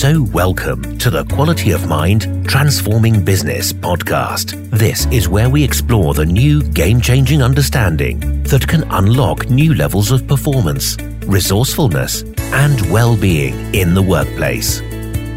So, welcome to the Quality of Mind Transforming Business podcast. This is where we explore the new game changing understanding that can unlock new levels of performance, resourcefulness, and well being in the workplace.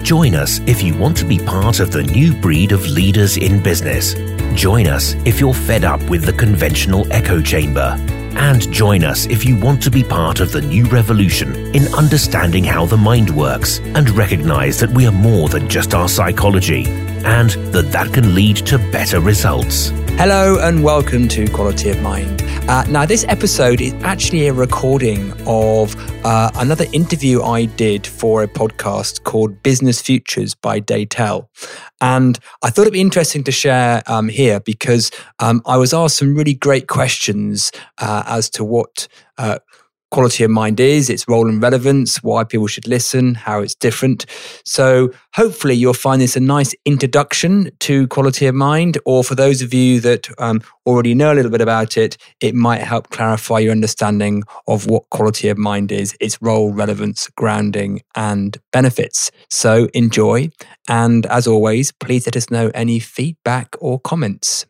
Join us if you want to be part of the new breed of leaders in business. Join us if you're fed up with the conventional echo chamber and join us if you want to be part of the new revolution in understanding how the mind works and recognize that we are more than just our psychology and that that can lead to better results. Hello and welcome to Quality of Mind. Uh, now, this episode is actually a recording of uh, another interview I did for a podcast called Business Futures by Datel. And I thought it'd be interesting to share um, here because um, I was asked some really great questions uh, as to what uh, quality of mind is, its role and relevance, why people should listen, how it's different. So hopefully you'll find this a nice introduction to quality of mind. Or for those of you that um, already know a little bit about it, it might help clarify your understanding of what quality of mind is, its role, relevance, grounding, and benefits. So enjoy. And as always, please let us know any feedback or comments.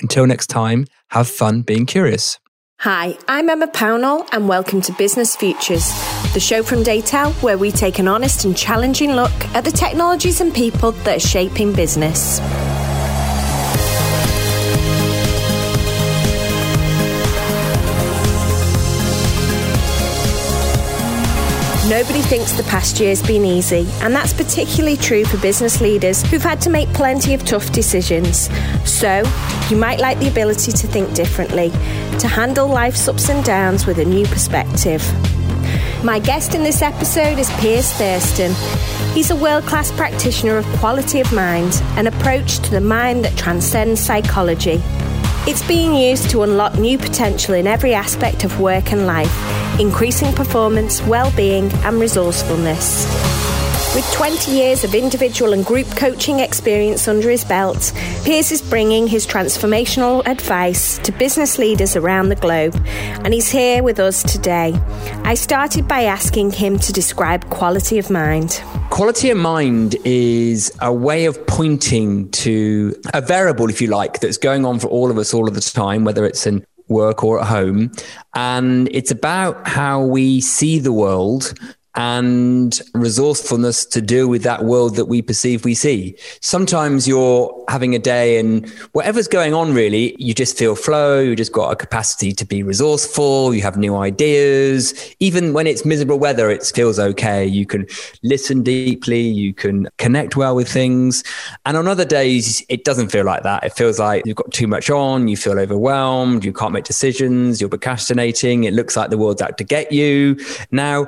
Until next time, have fun being curious. Hi, I'm Emma Pownall, and welcome to Business Futures, the show from Datel where we take an honest and challenging look at the technologies and people that are shaping business. Nobody thinks the past year's been easy, and that's particularly true for business leaders who've had to make plenty of tough decisions. So, you might like the ability to think differently, to handle life's ups and downs with a new perspective. My guest in this episode is Piers Thurston. He's a world class practitioner of quality of mind, an approach to the mind that transcends psychology. It's being used to unlock new potential in every aspect of work and life, increasing performance, well-being and resourcefulness. With 20 years of individual and group coaching experience under his belt, Piers is bringing his transformational advice to business leaders around the globe, and he's here with us today. I started by asking him to describe quality of mind. Quality of mind is a way of pointing to a variable, if you like, that's going on for all of us all of the time, whether it's in work or at home. And it's about how we see the world and resourcefulness to deal with that world that we perceive we see. Sometimes you're having a day and whatever's going on, really, you just feel flow. You just got a capacity to be resourceful. You have new ideas. Even when it's miserable weather, it feels okay. You can listen deeply. You can connect well with things. And on other days, it doesn't feel like that. It feels like you've got too much on. You feel overwhelmed. You can't make decisions. You're procrastinating. It looks like the world's out to get you. Now,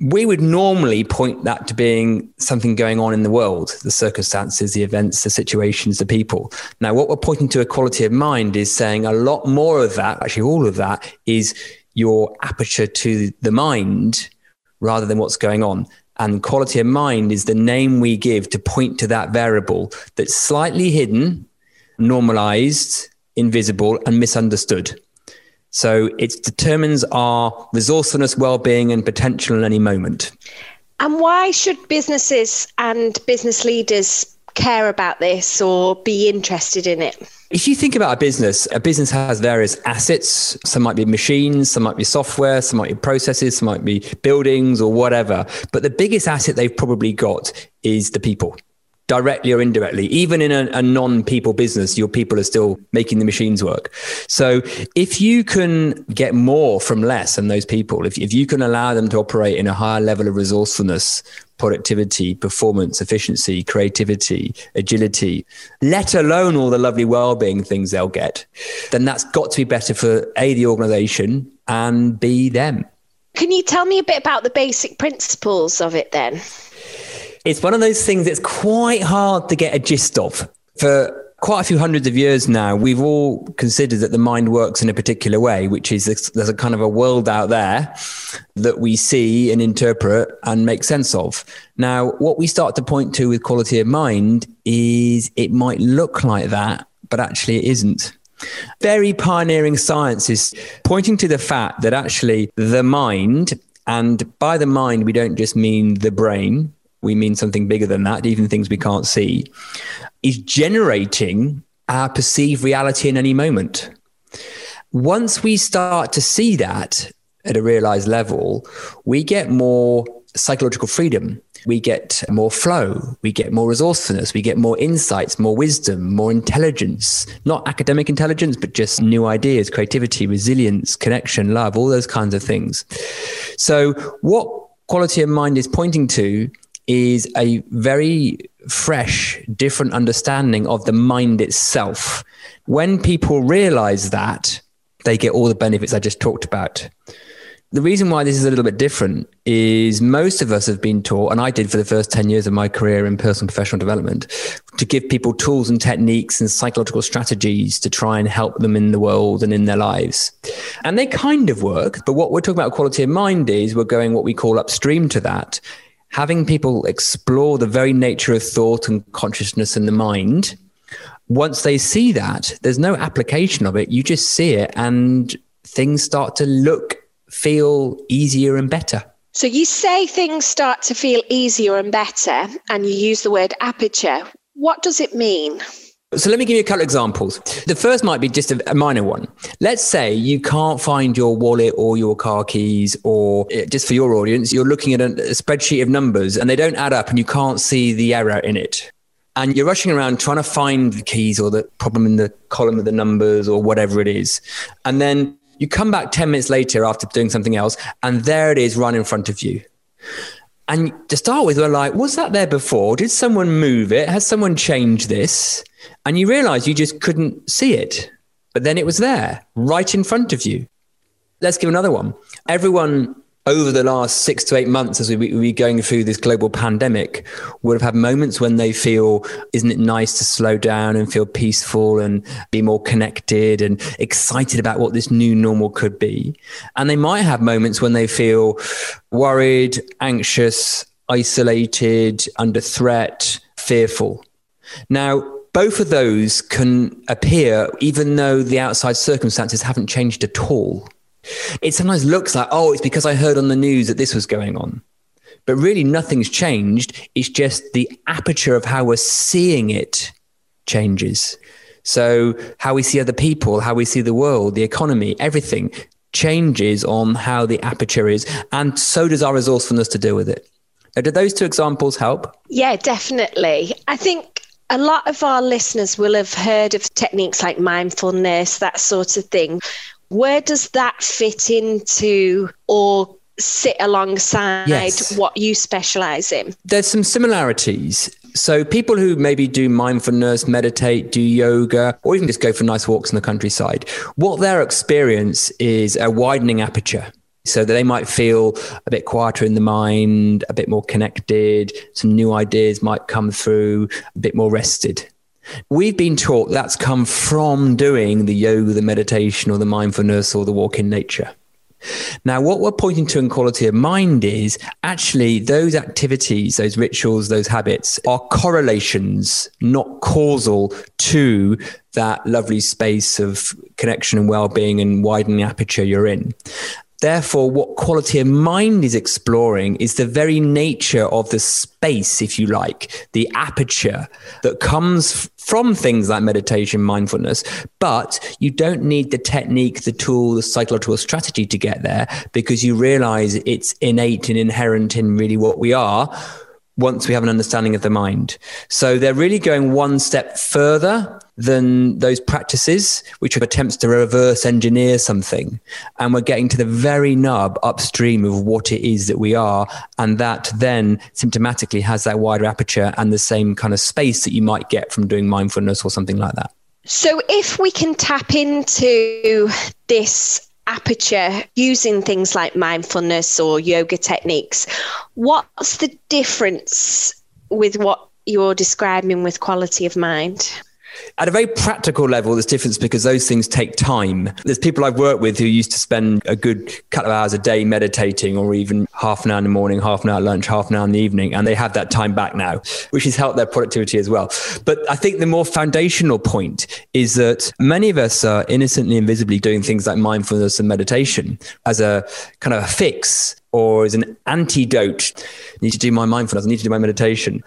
we would normally point that to being something going on in the world, the circumstances, the events, the situations, the people. Now, what we're pointing to a quality of mind is saying a lot more of that, actually, all of that is your aperture to the mind rather than what's going on. And quality of mind is the name we give to point to that variable that's slightly hidden, normalized, invisible, and misunderstood. So it determines our resourcefulness, well-being, and potential in any moment. And why should businesses and business leaders care about this or be interested in it? If you think about a business, a business has various assets. Some might be machines, some might be software, some might be processes, some might be buildings or whatever. But the biggest asset they've probably got is the people directly or indirectly. Even in a, a non people business, your people are still making the machines work. So if you can get more from less than those people, if, if you can allow them to operate in a higher level of resourcefulness, productivity, performance, efficiency, creativity, agility, let alone all the lovely well-being things they'll get, then that's got to be better for A, the organization and B, them. Can you tell me a bit about the basic principles of it then? It's one of those things that's quite hard to get a gist of. For quite a few hundreds of years now, we've all considered that the mind works in a particular way, which is there's a kind of a world out there that we see and interpret and make sense of. Now, what we start to point to with quality of mind is it might look like that, but actually it isn't. Very pioneering science is pointing to the fact that actually the mind, and by the mind, we don't just mean the brain, we mean something bigger than that, even things we can't see, is generating our perceived reality in any moment. Once we start to see that at a realized level, we get more psychological freedom. We get more flow. We get more resourcefulness. We get more insights, more wisdom, more intelligence, not academic intelligence, but just new ideas, creativity, resilience, connection, love, all those kinds of things. So, what quality of mind is pointing to is a very fresh, different understanding of the mind itself. When people realize that, they get all the benefits I just talked about. The reason why this is a little bit different is most of us have been taught, and I did for the first 10 years of my career in personal professional development, to give people tools and techniques and psychological strategies to try and help them in the world and in their lives. And they kind of work, but what we're talking about quality of mind is we're going what we call upstream to that, having people explore the very nature of thought and consciousness in the mind. Once they see that, there's no application of it. You just see it and things start to look feel easier and better. So you say things start to feel easier and better, and you use the word aperture. What does it mean? So let me give you a couple examples. The first might be just a, minor one. Let's say you can't find your wallet or your car keys, or eh, just for your audience, you're looking at a spreadsheet of numbers and they don't add up and you can't see the error in it. And you're rushing around trying to find the keys or the problem in the column of the numbers or whatever it is. And then you come back 10 minutes later after doing something else, and there it is right in front of you. And to start with, we're like, was that there before? Did someone move it? Has someone changed this? And you realize you just couldn't see it. But then it was there, right in front of you. Let's give another one. Everyone over the last six to eight months, as we be going through this global pandemic, would have had moments when they feel, isn't it nice to slow down and feel peaceful and be more connected and excited about what this new normal could be? And they might have moments when they feel worried, anxious, isolated, under threat, fearful. Now, both of those can appear even though the outside circumstances haven't changed at all. It sometimes looks like, oh, it's because I heard on the news that this was going on. But really, nothing's changed. It's just the aperture of how we're seeing it changes. So, how we see other people, how we see the world, the economy, everything changes on how the aperture is. And so does our resourcefulness to deal with it. Uh, now, did those two examples help? Yeah, definitely. I think a lot of our listeners will have heard of techniques like mindfulness, that sort of thing. Where does that fit into or sit alongside yes. what you specialize in? There's some similarities. So, people who maybe do mindfulness, meditate, do yoga, or even just go for nice walks in the countryside, what their experience is a widening aperture. So that they might feel a bit quieter in the mind, a bit more connected, some new ideas might come through, a bit more rested. We've been taught that's come from doing the yoga, the meditation, or the mindfulness, or the walk in nature. Now, what we're pointing to in quality of mind is actually those activities, those rituals, those habits are correlations, not causal to that lovely space of connection and well being and widening aperture you're in. Therefore, what quality of mind is exploring is the very nature of the space, if you like, the aperture that comes from things like meditation, mindfulness. But you don't need the technique, the tool, the psychological strategy to get there because you realize it's innate and inherent in really what we are once we have an understanding of the mind. So they're really going one step further than those practices, which are attempts to reverse engineer something. And we're getting to the very nub upstream of what it is that we are. And that then symptomatically has that wider aperture and the same kind of space that you might get from doing mindfulness or something like that. So, if we can tap into this aperture using things like mindfulness or yoga techniques. What's the difference with what you're describing with quality of mind? At a very practical level, there's difference because those things take time. There's people I've worked with who used to spend a good couple of hours a day meditating, or even half an hour in the morning, half an hour at lunch, half an hour in the evening, and they have that time back now, which has helped their productivity as well. But I think the more foundational point is that many of us are innocently, and invisibly doing things like mindfulness and meditation as a kind of a fix or as an antidote. I need to do my mindfulness. I need to do my meditation.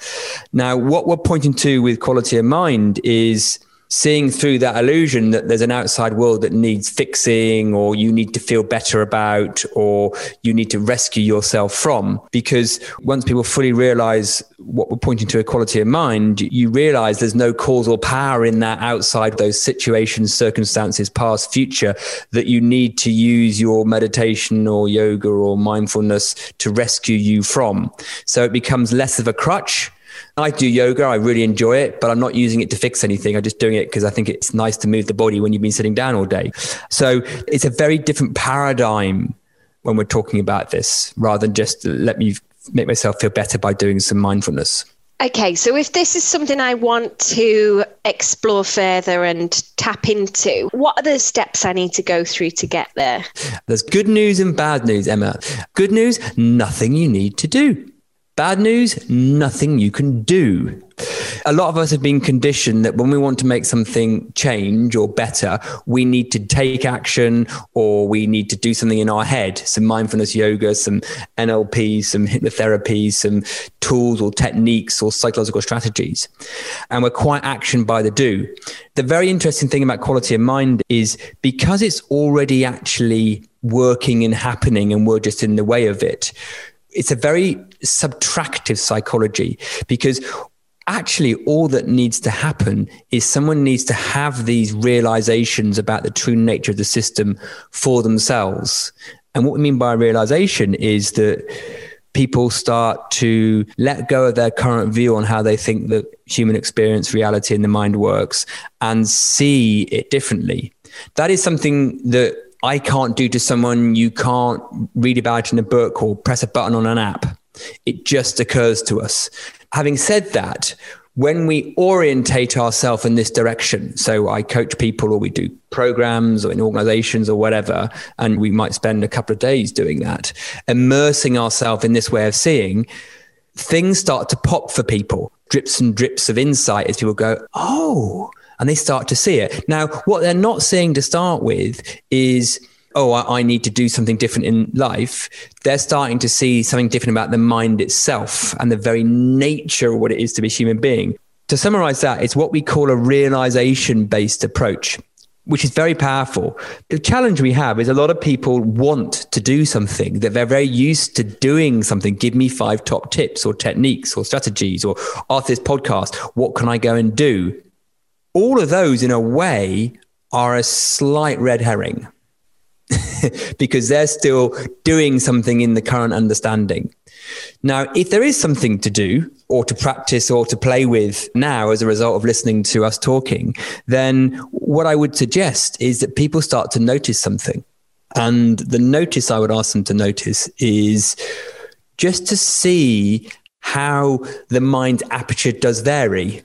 Now, what we're pointing to with quality of mind is seeing through that illusion that there's an outside world that needs fixing or you need to feel better about or you need to rescue yourself from. Because once people fully realize what we're pointing to equality of mind, you realize there's no causal power in that outside those situations, circumstances, past, future, that you need to use your meditation or yoga or mindfulness to rescue you from. So it becomes less of a crutch I do yoga. I really enjoy it, but I'm not using it to fix anything. I'm just doing it because I think it's nice to move the body when you've been sitting down all day. So it's a very different paradigm when we're talking about this rather than just let me make myself feel better by doing some mindfulness. Okay, so if this is something I want to explore further and tap into, what are the steps I need to go through to get there? There's good news and bad news, Emma. Good news, nothing you need to do. Bad news, nothing you can do. A lot of us have been conditioned that when we want to make something change or better, we need to take action or we need to do something in our head. Some mindfulness yoga, some NLP, some hypnotherapy, some tools or techniques or psychological strategies. And we're quite action by the do. The very interesting thing about quality of mind is because it's already actually working and happening and we're just in the way of it it's a very subtractive psychology because actually all that needs to happen is someone needs to have these realizations about the true nature of the system for themselves. And what we mean by realization is that people start to let go of their current view on how they think that human experience, reality, and the mind works and see it differently. That is something that I can't do to someone you can't read about in a book or press a button on an app. It just occurs to us. Having said that, when we orientate ourselves in this direction, so I coach people or we do programs or in organizations or whatever, and we might spend a couple of days doing that, immersing ourselves in this way of seeing, things start to pop for people, drips and drips of insight as people go, oh, and they start to see it. Now, what they're not seeing to start with is, oh, I, I, need to do something different in life. They're starting to see something different about the mind itself and the very nature of what it is to be a human being. To summarize that, it's what we call a realization based approach. Which is very powerful. The challenge we have is a lot of people want to do something that they're very used to doing something. Give me five top tips or techniques or strategies or after this podcast, what can I go and do? All of those, in a way, are a slight red herring because they're still doing something in the current understanding. Now, if there is something to do or to practice or to play with now as a result of listening to us talking, then what I would suggest is that people start to notice something. And the notice I would ask them to notice is just to see how the mind aperture does vary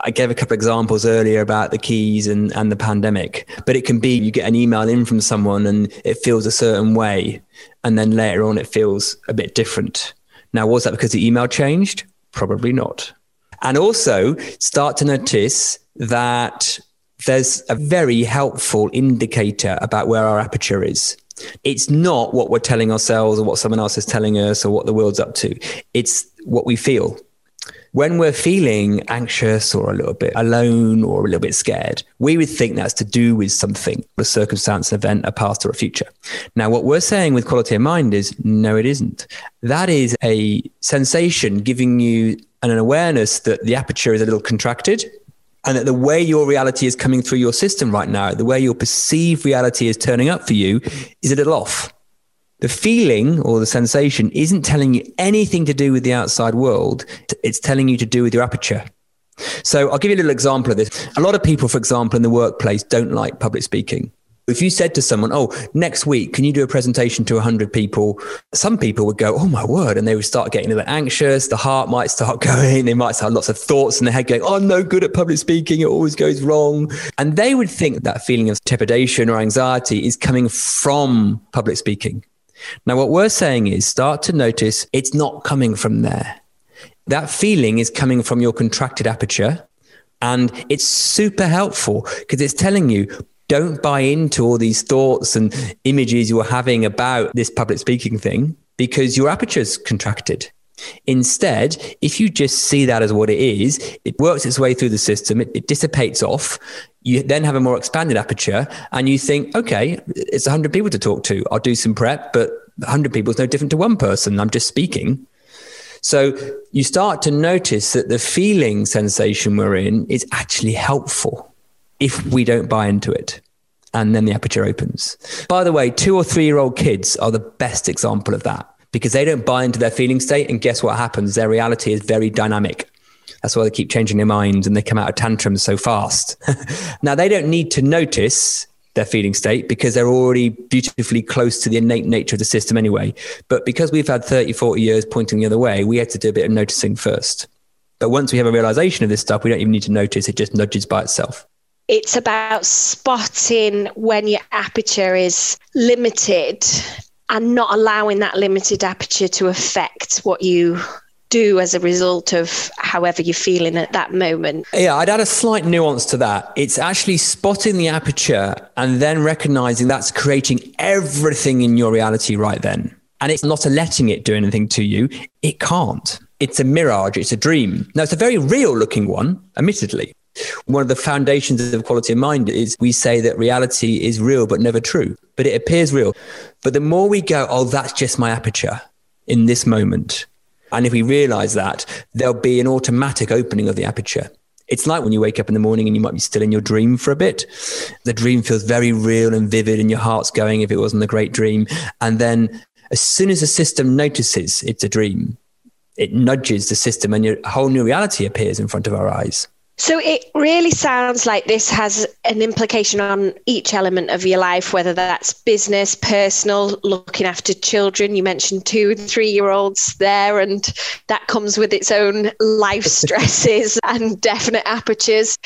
I gave a couple examples earlier about the keys and, and the pandemic, but it can be you get an email in from someone and it feels a certain way. And then later on, it feels a bit different. Now, was that because the email changed? Probably not. And also start to notice that there's a very helpful indicator about where our aperture is. It's not what we're telling ourselves or what someone else is telling us or what the world's up to. It's what we feel when we're feeling anxious or a little bit alone or a little bit scared, we would think that's to do with something, a circumstance, an event, a past or a future. Now, what we're saying with quality of mind is no, it isn't. That is a sensation giving you an awareness that the aperture is a little contracted and that the way your reality is coming through your system right now, the way your perceived reality is turning up for you is a little off the feeling or the sensation isn't telling you anything to do with the outside world. It's telling you to do with your aperture. So I'll give you a little example of this. A lot of people, for example, in the workplace don't like public speaking. If you said to someone, Oh, next week, can you do a presentation to 100 people? Some people would go, Oh my word. And they would start getting a bit anxious. The heart might start going. They might have lots of thoughts in their head going, Oh, I'm no good at public speaking. It always goes wrong. And they would think that feeling of trepidation or anxiety is coming from public speaking. Now, what we're saying is start to notice it's not coming from there. That feeling is coming from your contracted aperture. And it's super helpful because it's telling you don't buy into all these thoughts and images you're having about this public speaking thing. because your aperture's contracted. Instead, if you just see that as what it is, it works its way through the system, it, it, dissipates off. You then have a more expanded aperture, and you think, okay, it's 100 people to talk to. I'll do some prep, but 100 people is no different to one person. I'm just speaking. So you start to notice that the feeling sensation we're in is actually helpful if we don't buy into it. And then the aperture opens. By the way, two or three year old kids are the best example of that because they don't buy into their feeling state. And guess what happens? Their reality is very dynamic. That's why they keep changing their minds and they come out of tantrums so fast. now, they don't need to notice their feeling state because they're already beautifully close to the innate nature of the system anyway. But because we've had 30, 40 years pointing the other way, we had to do a bit of noticing first. But once we have a realization of this stuff, we don't even need to notice, it just nudges by itself. It's about spotting when your aperture is limited and not allowing that limited aperture to affect what you do as a result of however you're feeling at that moment. Yeah, I'd add a slight nuance to that. It's actually spotting the aperture and then recognizing that's creating everything in your reality right then. And it's not letting it do anything to you. It can't. It's a mirage, it's a dream. Now, it's a very real looking one, admittedly. One of the foundations of quality of mind is we say that reality is real but never true, but it appears real. But the more we go, oh, that's just my aperture in this moment, and if we realize that, there'll be an automatic opening of the aperture. It's like when you wake up in the morning and you might be still in your dream for a bit. The dream feels very real and vivid, and your heart's going if it wasn't a great dream. And then, as soon as the system notices it's a dream, it nudges the system, and your whole new reality appears in front of our eyes. So it really sounds like this has an implication on each element of your life, whether that's business, personal, looking after children. You mentioned two and three year olds there, and that comes with its own life stresses and definite apertures.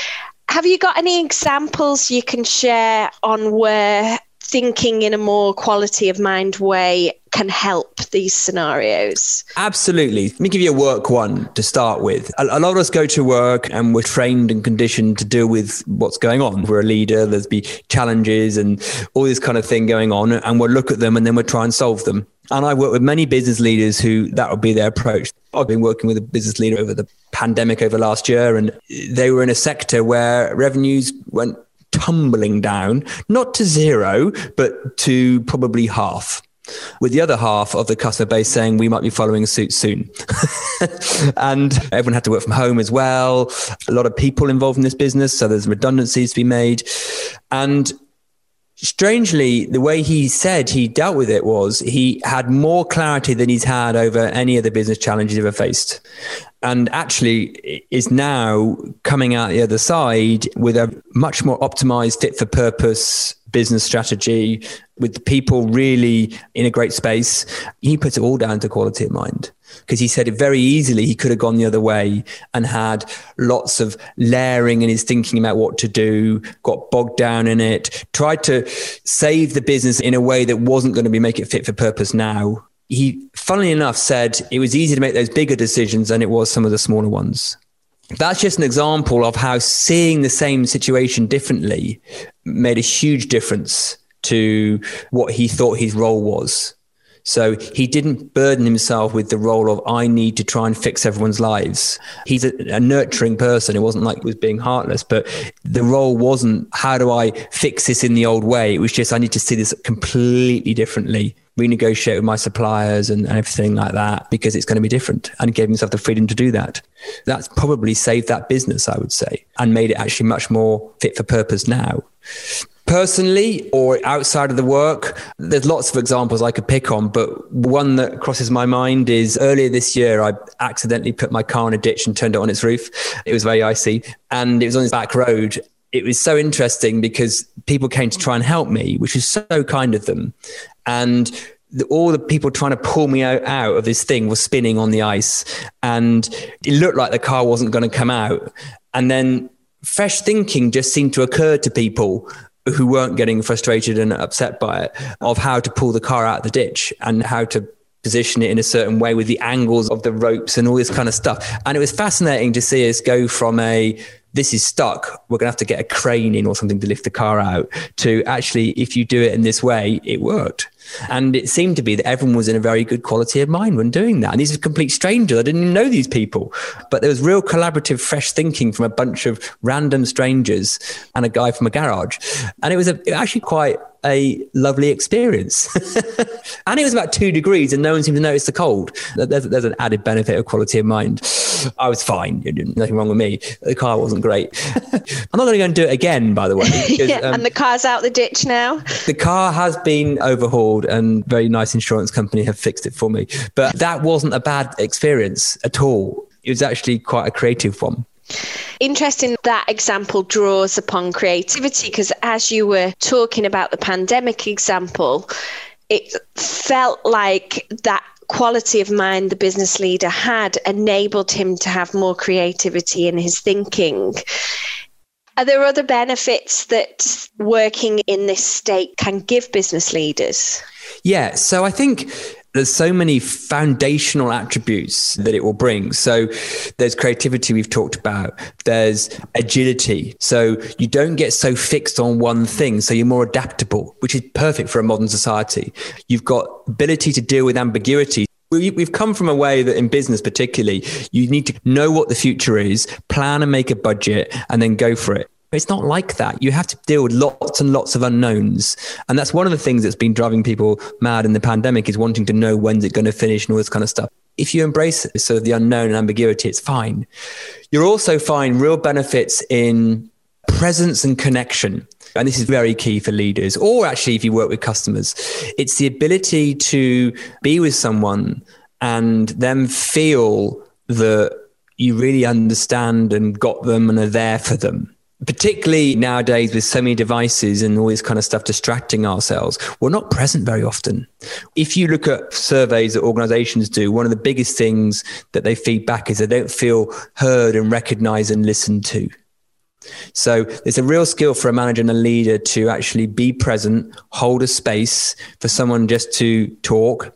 Have you got any examples you can share on where thinking in a more quality of mind way can help these scenarios? Absolutely. Let me give you a work one to start with. A, a, lot of us go to work and we're trained and conditioned to deal with what's going on. We're a leader, there's be challenges and all this kind of thing going on, and we'll look at them and then we'll try and solve them. And I work with many business leaders who that would be their approach. I've been working with a business leader over the pandemic over last year, and they were in a sector where revenues went tumbling down, not to zero, but to probably half with the other half of the customer base saying we might be following suit soon. and everyone had to work from home as well. A lot of people involved in this business, so there's redundancies to be made. And strangely, the way he said he dealt with it was he had more clarity than he's had over any of the business challenges he's ever faced. And actually is now coming out the other side with a much more optimized, fit for purpose business strategy with the people really in a great space. He puts it all down to quality of mind because he said it very easily he could have gone the other way and had lots of layering in his thinking about what to do, got bogged down in it, tried to save the business in a way that wasn't going to be make it fit for purpose now. He, funnily enough, said it was easy to make those bigger decisions than it was some of the smaller ones that's just an example of how seeing the same situation differently made a huge difference to what he thought his role was. So he didn't burden himself with the role of, I need to try and fix everyone's lives. He's a, a, nurturing person. It wasn't like he was being heartless, but the role wasn't, how do I fix this in the old way? It was just, I need to see this completely differently, renegotiate with my suppliers and, and everything like that, because it's going to be different. And gave himself the freedom to do that. That's probably saved that business, I would say, and made it actually much more fit for purpose now personally or outside of the work, there's lots of examples I could pick on, but one that crosses my mind is earlier this year, I accidentally put my car in a ditch and turned it on its roof. It was very icy and it was on this back road. It was so interesting because people came to try and help me, which was so kind of them. And the, all the people trying to pull me out, out of this thing was spinning on the ice and it looked like the car wasn't going to come out. And then fresh thinking just seemed to occur to people who weren't getting frustrated and upset by it of how to pull the car out of the ditch and how to position it in a certain way with the angles of the ropes and all this kind of stuff. And it was fascinating to see us go from a this is stuck. We're going to have to get a crane in or something to lift the car out. To actually, if you do it in this way, it worked. And it seemed to be that everyone was in a very good quality of mind when doing that. And these are complete strangers. I didn't even know these people. But there was real collaborative, fresh thinking from a bunch of random strangers and a guy from a garage. And it was a, actually quite a lovely experience. and it was about two degrees and no one seemed to notice the cold. There's, there's an added benefit of quality of mind. I was fine. Nothing wrong with me. The car wasn't great. I'm not going to go and do it again, by the way. Because, yeah, um, and the car's out the ditch now. The car has been overhauled and very nice insurance company have fixed it for me. But that wasn't a bad experience at all. It was actually quite a creative one. Interesting that example draws upon creativity because as you were talking about the pandemic example, it felt like that quality of mind the business leader had enabled him to have more creativity in his thinking. Are there other benefits that working in this state can give business leaders? Yeah, so I think there's so many foundational attributes that it will bring. So there's creativity we've talked about. There's agility. So you don't get so fixed on one thing. So you're more adaptable, which is perfect for a modern society. You've got ability to deal with ambiguity. We've come from a way that in business, particularly, you need to know what the future is, plan and make a budget, and then go for it. It's not like that. You have to deal with lots and lots of unknowns. And that's one of the things that's been driving people mad in the pandemic is wanting to know when's it going to finish and all this kind of stuff. If you embrace sort of the unknown and ambiguity, it's fine. You'll also find real benefits in presence and connection. And this is very key for leaders, or actually, if you work with customers, it's the ability to be with someone and them feel that you really understand and got them and are there for them particularly nowadays with so many devices and all this kind of stuff distracting ourselves, we're not present very often. If you look at surveys that organizations do, one of the biggest things that they feed back is they don't feel heard and recognized and listened to. So there's a real skill for a manager and a leader to actually be present, hold a space for someone just to talk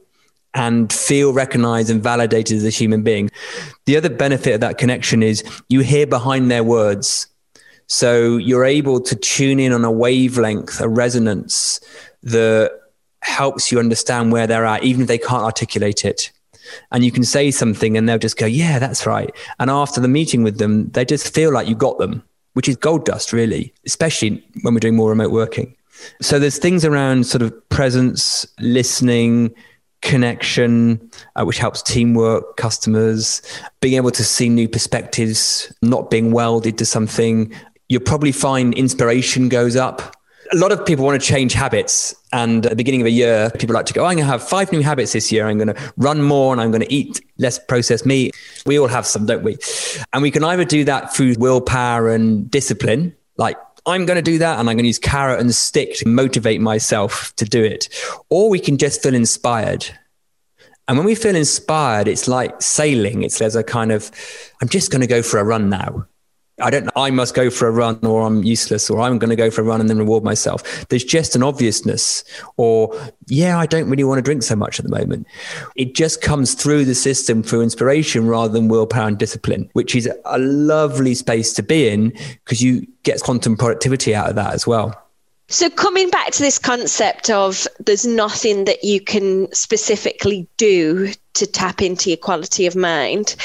and feel recognized and validated as a human being. The other benefit of that connection is you hear behind their words so you're able to tune in on a wavelength, a resonance that helps you understand where they're at, even if they can't articulate it. And you can say something and they'll just go, Yeah, that's right. And after the meeting with them, they just feel like you got them, which is gold dust, really, especially when we're doing more remote working. So there's things around sort of presence, listening, connection, uh, which helps teamwork, customers, being able to see new perspectives, not being welded to something, you'll probably find inspiration goes up. A lot of people want to change habits. And at the beginning of a year, people like to go, oh, I'm going to have five new habits this year. I'm going to run more and I'm going to eat less processed meat. We all have some, don't we? And we can either do that through willpower and discipline, like I'm going to do that and I'm going to use carrot and stick to motivate myself to do it. Or we can just feel inspired. And when we feel inspired, it's like sailing. It's there's a kind of, I'm just going to go for a run now. I don't know, I must go for a run or I'm useless or I'm going to go for a run and then reward myself. There's just an obviousness or yeah, I don't really want to drink so much at the moment. It just comes through the system through inspiration rather than willpower and discipline, which is a lovely space to be in because you get quantum productivity out of that as well. So, coming back to this concept of there's nothing that you can specifically do to tap into your quality of mind,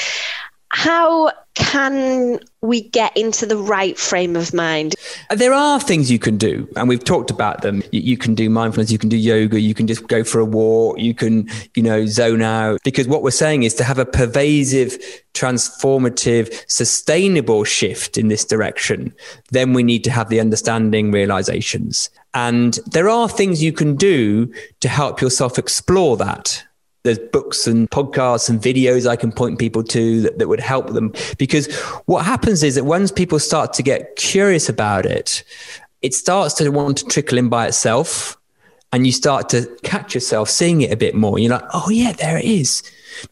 how can we get into the right frame of mind? There are things you can do, and we've talked about them. You, can do mindfulness, you can do yoga, you can just go for a walk, you can, you know, zone out. Because what we're saying is to have a pervasive, transformative, sustainable shift in this direction, then we need to have the understanding realizations. And there are things you can do to help yourself explore that there's books and podcasts and videos I can point people to that, that would help them. Because what happens is that once people start to get curious about it, it starts to want to trickle in by itself. And you start to catch yourself seeing it a bit more. You're like, oh, yeah, there it is.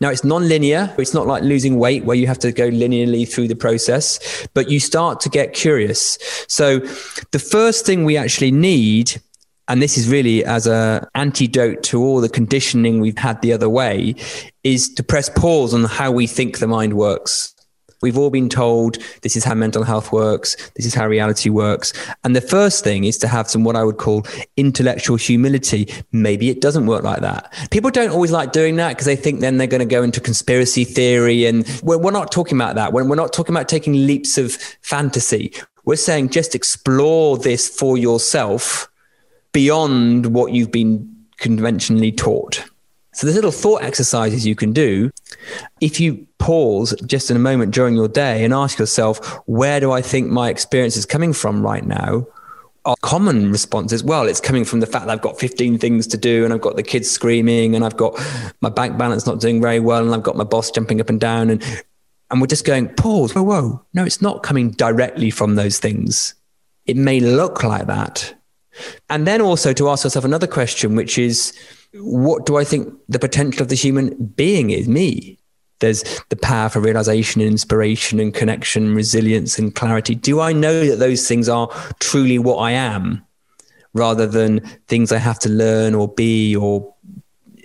Now it's non-linear. It's not like losing weight where you have to go linearly through the process, but you start to get curious. So the first thing we actually need and this is really as a antidote to all the conditioning we've had the other way is to press pause on how we think the mind works We've all been told this is how mental health works, this is how reality works. And the first thing is to have some what I would call intellectual humility. Maybe it doesn't work like that. People don't always like doing that because they think then they're going to go into conspiracy theory. And we're, we're not talking about that. We're, we're not talking about taking leaps of fantasy. We're saying just explore this for yourself beyond what you've been conventionally taught. So there's little thought exercises you can do. If you pause just in a moment during your day and ask yourself, where do I think my experience is coming from right now? Our common response is, well, it's coming from the fact that I've got 15 things to do and I've got the kids screaming and I've got my bank balance not doing very well and I've got my boss jumping up and down and and we're just going, pause, whoa, whoa. No, it's not coming directly from those things. It may look like that. And then also to ask yourself another question, which is, what do I think the potential of the human being is? Me. There's the power for realization and inspiration and connection, resilience and clarity. Do I know that those things are truly what I am rather than things I have to learn or be or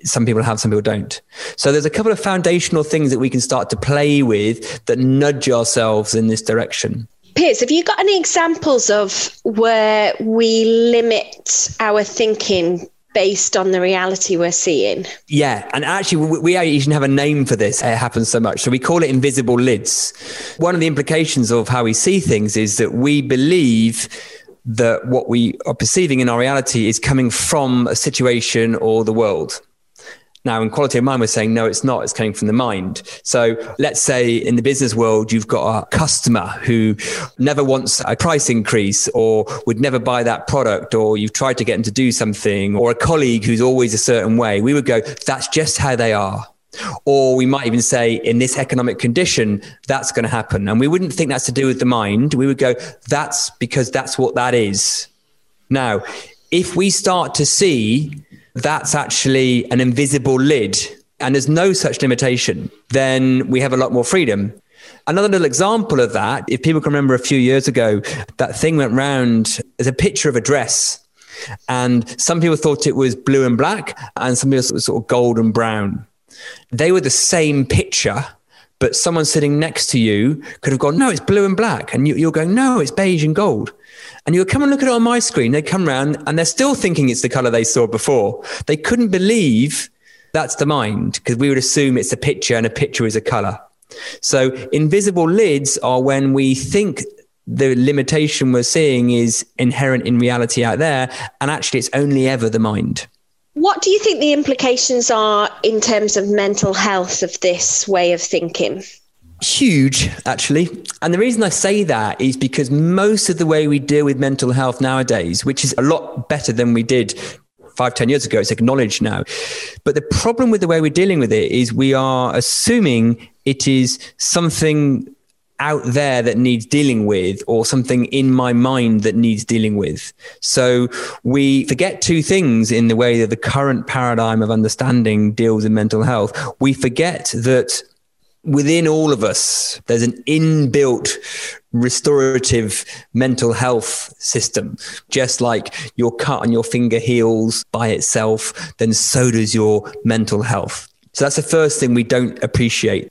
some people have, some people don't. So there's a couple of foundational things that we can start to play with that nudge ourselves in this direction. Piers, have you got any examples of where we limit our thinking based on the reality we're seeing. Yeah, and actually, we, we even have a name for this. It happens so much. So we call it invisible lids. One of the implications of how we see things is that we believe that what we are perceiving in our reality is coming from a situation or the world. Now, in quality of mind, we're saying, no, it's not. It's coming from the mind. So let's say in the business world, you've got a customer who never wants a price increase or would never buy that product, or you've tried to get them to do something, or a colleague who's always a certain way. We would go, that's just how they are. Or we might even say, in this economic condition, that's going to happen. And we wouldn't think that's to do with the mind. We would go, that's because that's what that is. Now, if we start to see that's actually an invisible lid and there's no such limitation, then we have a lot more freedom. Another little example of that, if people can remember a few years ago, that thing went round as a picture of a dress. And some people thought it was blue and black, and some people thought it was sort of gold and brown. They were the same picture, but someone sitting next to you could have gone, No, it's blue and black. And you, are going, No, it's beige and gold and you'll come and look at it on my screen. They come around and they're still thinking it's the color they saw before. They couldn't believe that's the mind because we would assume it's a picture and a picture is a color. So invisible lids are when we think the limitation we're seeing is inherent in reality out there, and actually it's only ever the mind. What do you think the implications are in terms of mental health of this way of thinking? Huge, actually. And the reason I say that is because most of the way we deal with mental health nowadays, which is a lot better than we did five, ten years ago, it's acknowledged now. But the problem with the way we're dealing with it is we are assuming it is something out there that needs dealing with or something in my mind that needs dealing with. So we forget two things in the way that the current paradigm of understanding deals with mental health. We forget that within all of us, there's an inbuilt restorative mental health system. Just like your cut on your finger heals by itself, then so does your mental health. So that's the first thing we don't appreciate.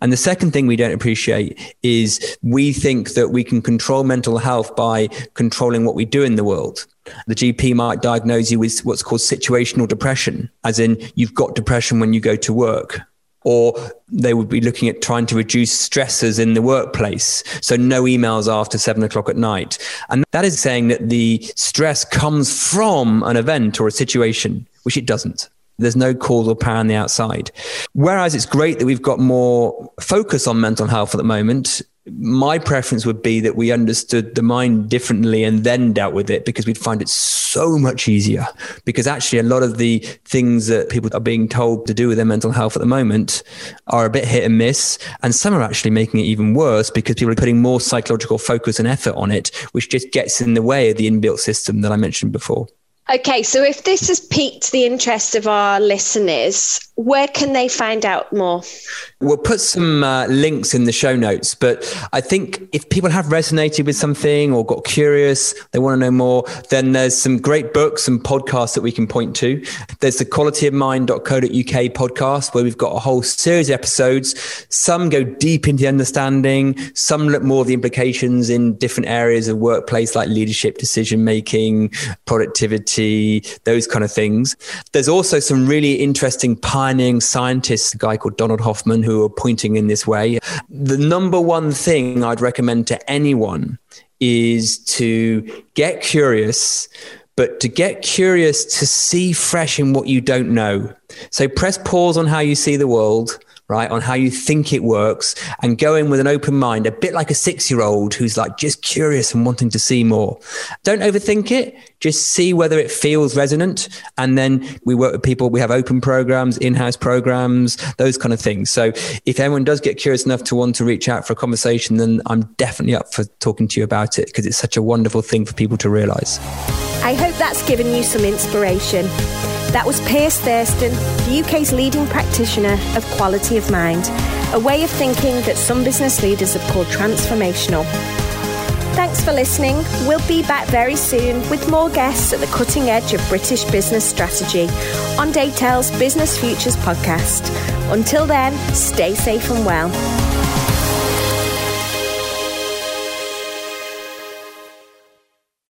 And the second thing we don't appreciate is we think that we can control mental health by controlling what we do in the world. The GP might diagnose you with what's called situational depression, as in you've got depression when you go to work or they would be looking at trying to reduce stressors in the workplace. So no emails after seven o'clock at night. And that is saying that the stress comes from an event or a situation, which it doesn't. There's no causal power on the outside. Whereas it's great that we've got more focus on mental health at the moment my preference would be that we understood the mind differently and then dealt with it because we'd find it so much easier. Because actually, a lot of the things that people are being told to do with their mental health at the moment are a bit hit and miss. And some are actually making it even worse because people are putting more psychological focus and effort on it, which just gets in the way of the inbuilt system that I mentioned before. Okay, so if this has piqued the interest of our listeners, where can they find out more? We'll put some uh, links in the show notes, but I think if people have resonated with something or got curious, they want to know more, then there's some great books and podcasts that we can point to. There's the qualityofmind.co.uk podcast where we've got a whole series of episodes. Some go deep into understanding, some look more at the implications in different areas of workplace like leadership, decision making, productivity, those kind of things. There's also some really interesting pioneering scientists, a guy called Donald Hoffman, who are pointing in this way. The number one thing I'd recommend to anyone is to get curious, but to get curious to see fresh in what you don't know. So press pause on how you see the world right? On how you think it works and go in with an open mind, a bit like a six year old who's like just curious and wanting to see more. Don't overthink it. Just see whether it feels resonant. And then we work with people. We have open programs, in house programs, those kind of things. So if anyone does get curious enough to want to reach out for a conversation, then I'm definitely up for talking to you about it because it's such a wonderful thing for people to realize. I hope that's given you some inspiration. That was Piers Thurston, the UK's leading practitioner of quality of mind, a way of thinking that some business leaders have called transformational. Thanks for listening. We'll be back very soon with more guests at the cutting edge of British business strategy on Datel's Business Futures podcast. Until then, stay safe and well.